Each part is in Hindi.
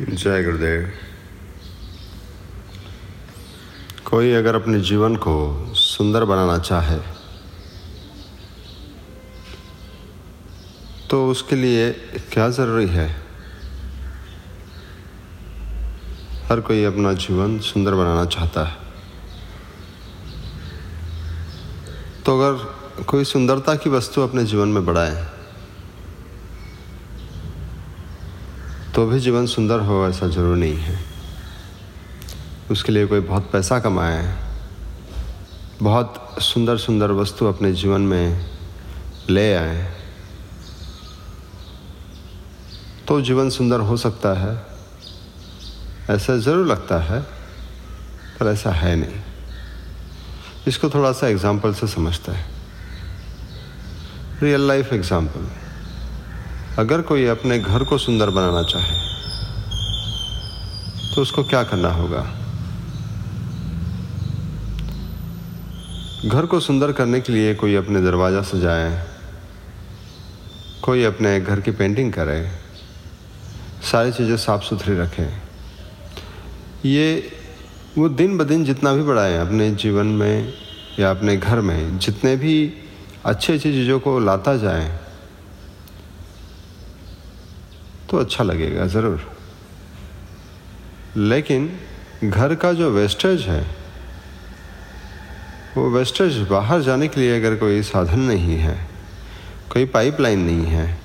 जय गुरुदेव। कोई अगर अपने जीवन को सुंदर बनाना चाहे तो उसके लिए क्या ज़रूरी है? हर कोई अपना जीवन सुंदर बनाना चाहता है। तो अगर कोई सुंदरता की वस्तु अपने जीवन में बढ़ाए तो भी जीवन सुंदर हो ऐसा ज़रूर नहीं है। उसके लिए कोई बहुत पैसा कमाए, बहुत सुंदर सुंदर वस्तु अपने जीवन में ले आए तो जीवन सुंदर हो सकता है। ऐसा ज़रूर लगता है, पर ऐसा है नहीं। इसको थोड़ा सा एग्ज़ाम्पल से समझता है। रियल लाइफ एग्ज़ाम्पल अगर कोई अपने घर को सुंदर बनाना चाहे तो उसको क्या करना होगा? घर को सुंदर करने के लिए कोई अपने दरवाज़ा सजाए, कोई अपने घर की पेंटिंग करे, सारी चीज़ें साफ़ सुथरी रखें। ये, वो दिन ब दिन जितना भी बढ़ाएँ अपने जीवन में या अपने घर में, जितने भी अच्छी अच्छी चीज़ों को लाता जाए तो अच्छा लगेगा, ज़रूर। लेकिन घर का जो वेस्टेज है, वो वेस्टेज बाहर जाने के लिए अगर कोई साधन नहीं है, कोई पाइपलाइन नहीं है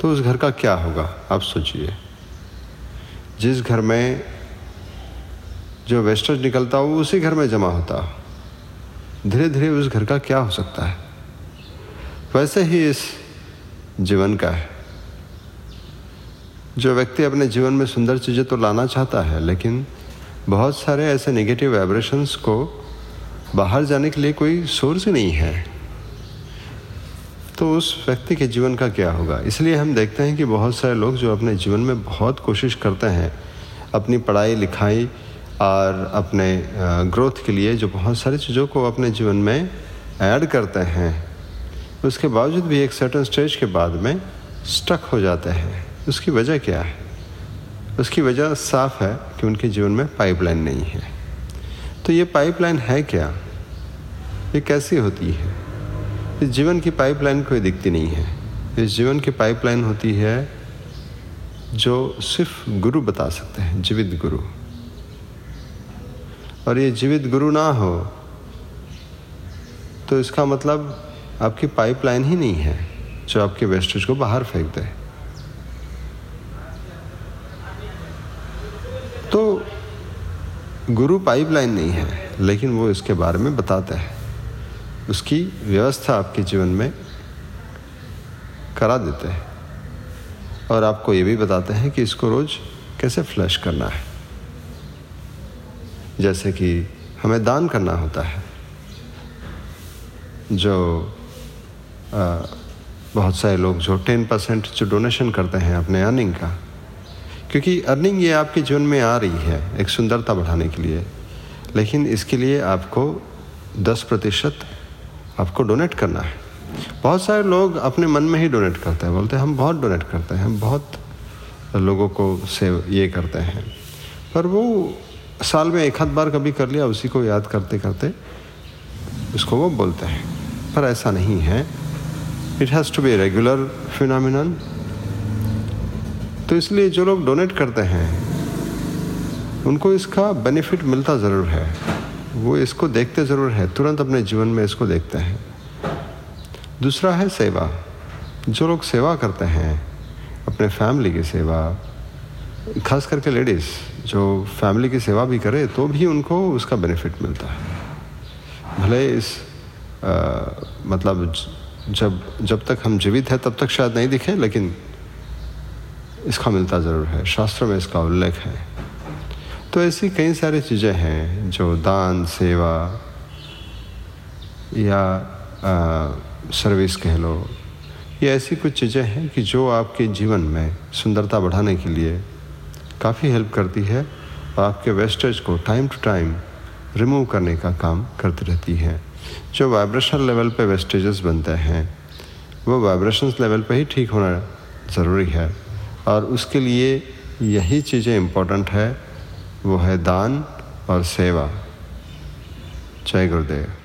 तो उस घर का क्या होगा, आप सोचिए। जिस घर में जो वेस्टेज निकलता हो, उसी घर में जमा होता। धीरे धीरे उस घर का क्या हो सकता है? वैसे ही इस जीवन का है। जो व्यक्ति अपने जीवन में सुंदर चीज़ें तो लाना चाहता है, लेकिन बहुत सारे ऐसे नेगेटिव वाइब्रेशंस को बाहर जाने के लिए कोई सोर्स ही नहीं है। तो उस व्यक्ति के जीवन का क्या होगा? इसलिए हम देखते हैं कि बहुत सारे लोग जो अपने जीवन में बहुत कोशिश करते हैं, अपनी पढ़ाई, लिखाई और अपने ग्रोथ के लिए जो बहुत सारी चीज़ों को अपने जीवन में ऐड करते हैं, उसके बावजूद भी एक सर्टन स्टेज के बाद में स्टक हो जाते हैं। उसकी वजह क्या है? उसकी वजह साफ़ है कि उनके जीवन में पाइपलाइन नहीं है। तो ये पाइपलाइन है क्या? ये कैसी होती है? इस जीवन की पाइपलाइन कोई दिखती नहीं है। इस जीवन की पाइपलाइन होती है जो सिर्फ़ गुरु बता सकते हैं, जीवित गुरु। और ये जीवित गुरु ना हो तो इसका मतलब आपकी पाइपलाइन ही नहीं है जो आपके वेस्टेज को बाहर फेंक दे तो गुरु पाइपलाइन नहीं है लेकिन वो इसके बारे में बताता है। उसकी व्यवस्था आपके जीवन में करा देते हैं। और आपको ये भी बताते हैं कि इसको रोज़ कैसे फ्लश करना है। जैसे कि हमें दान करना होता है जो आ, बहुत सारे लोग जो टेन परसेंट जो डोनेशन करते हैं अपने अर्निंग का क्योंकि अर्निंग ये आपके जीवन में आ रही है, एक सुंदरता बढ़ाने के लिए। लेकिन इसके लिए आपको दस प्रतिशत आपको डोनेट करना है। बहुत सारे लोग अपने मन में ही डोनेट करते हैं, बोलते हैं, हम बहुत डोनेट करते हैं, हम बहुत लोगों को सेव ये करते हैं। पर वो साल में एक आध बार कभी कर लिया, उसी को याद करते करते उसको वो बोलते हैं। पर ऐसा नहीं है। It has to be regular phenomenon तो इसलिए जो लोग डोनेट करते हैं उनको इसका बेनिफिट मिलता ज़रूर है। वो इसको देखते ज़रूर है तुरंत अपने जीवन में इसको देखते हैं। दूसरा है सेवा। जो लोग सेवा करते हैं अपने फैमिली की सेवा खास करके लेडीज़ जो फैमिली की सेवा भी करे तो भी उनको उसका बेनिफिट मिलता है। भले इस आ, मतलब जब जब तक हम जीवित हैं तब तक शायद नहीं दिखे लेकिन इसका मिलता ज़रूर है। शास्त्रों में इसका उल्लेख है। तो ऐसी कई सारी चीज़ें हैं जो दान सेवा या आ, सर्विस कह लो ये ऐसी कुछ चीज़ें हैं कि जो आपके जीवन में सुंदरता बढ़ाने के लिए काफ़ी हेल्प करती है और आपके वेस्टेज को टाइम टू टाइम रिमूव करने का काम करती रहती है। जो वाइब्रेशन लेवल पे वेस्टेजेस बनते हैं वो वाइब्रेशन लेवल पे ही ठीक होना ज़रूरी है। और उसके लिए यही चीज़ें इम्पोर्टेंट है वो है दान और सेवा। जय गुरुदेव।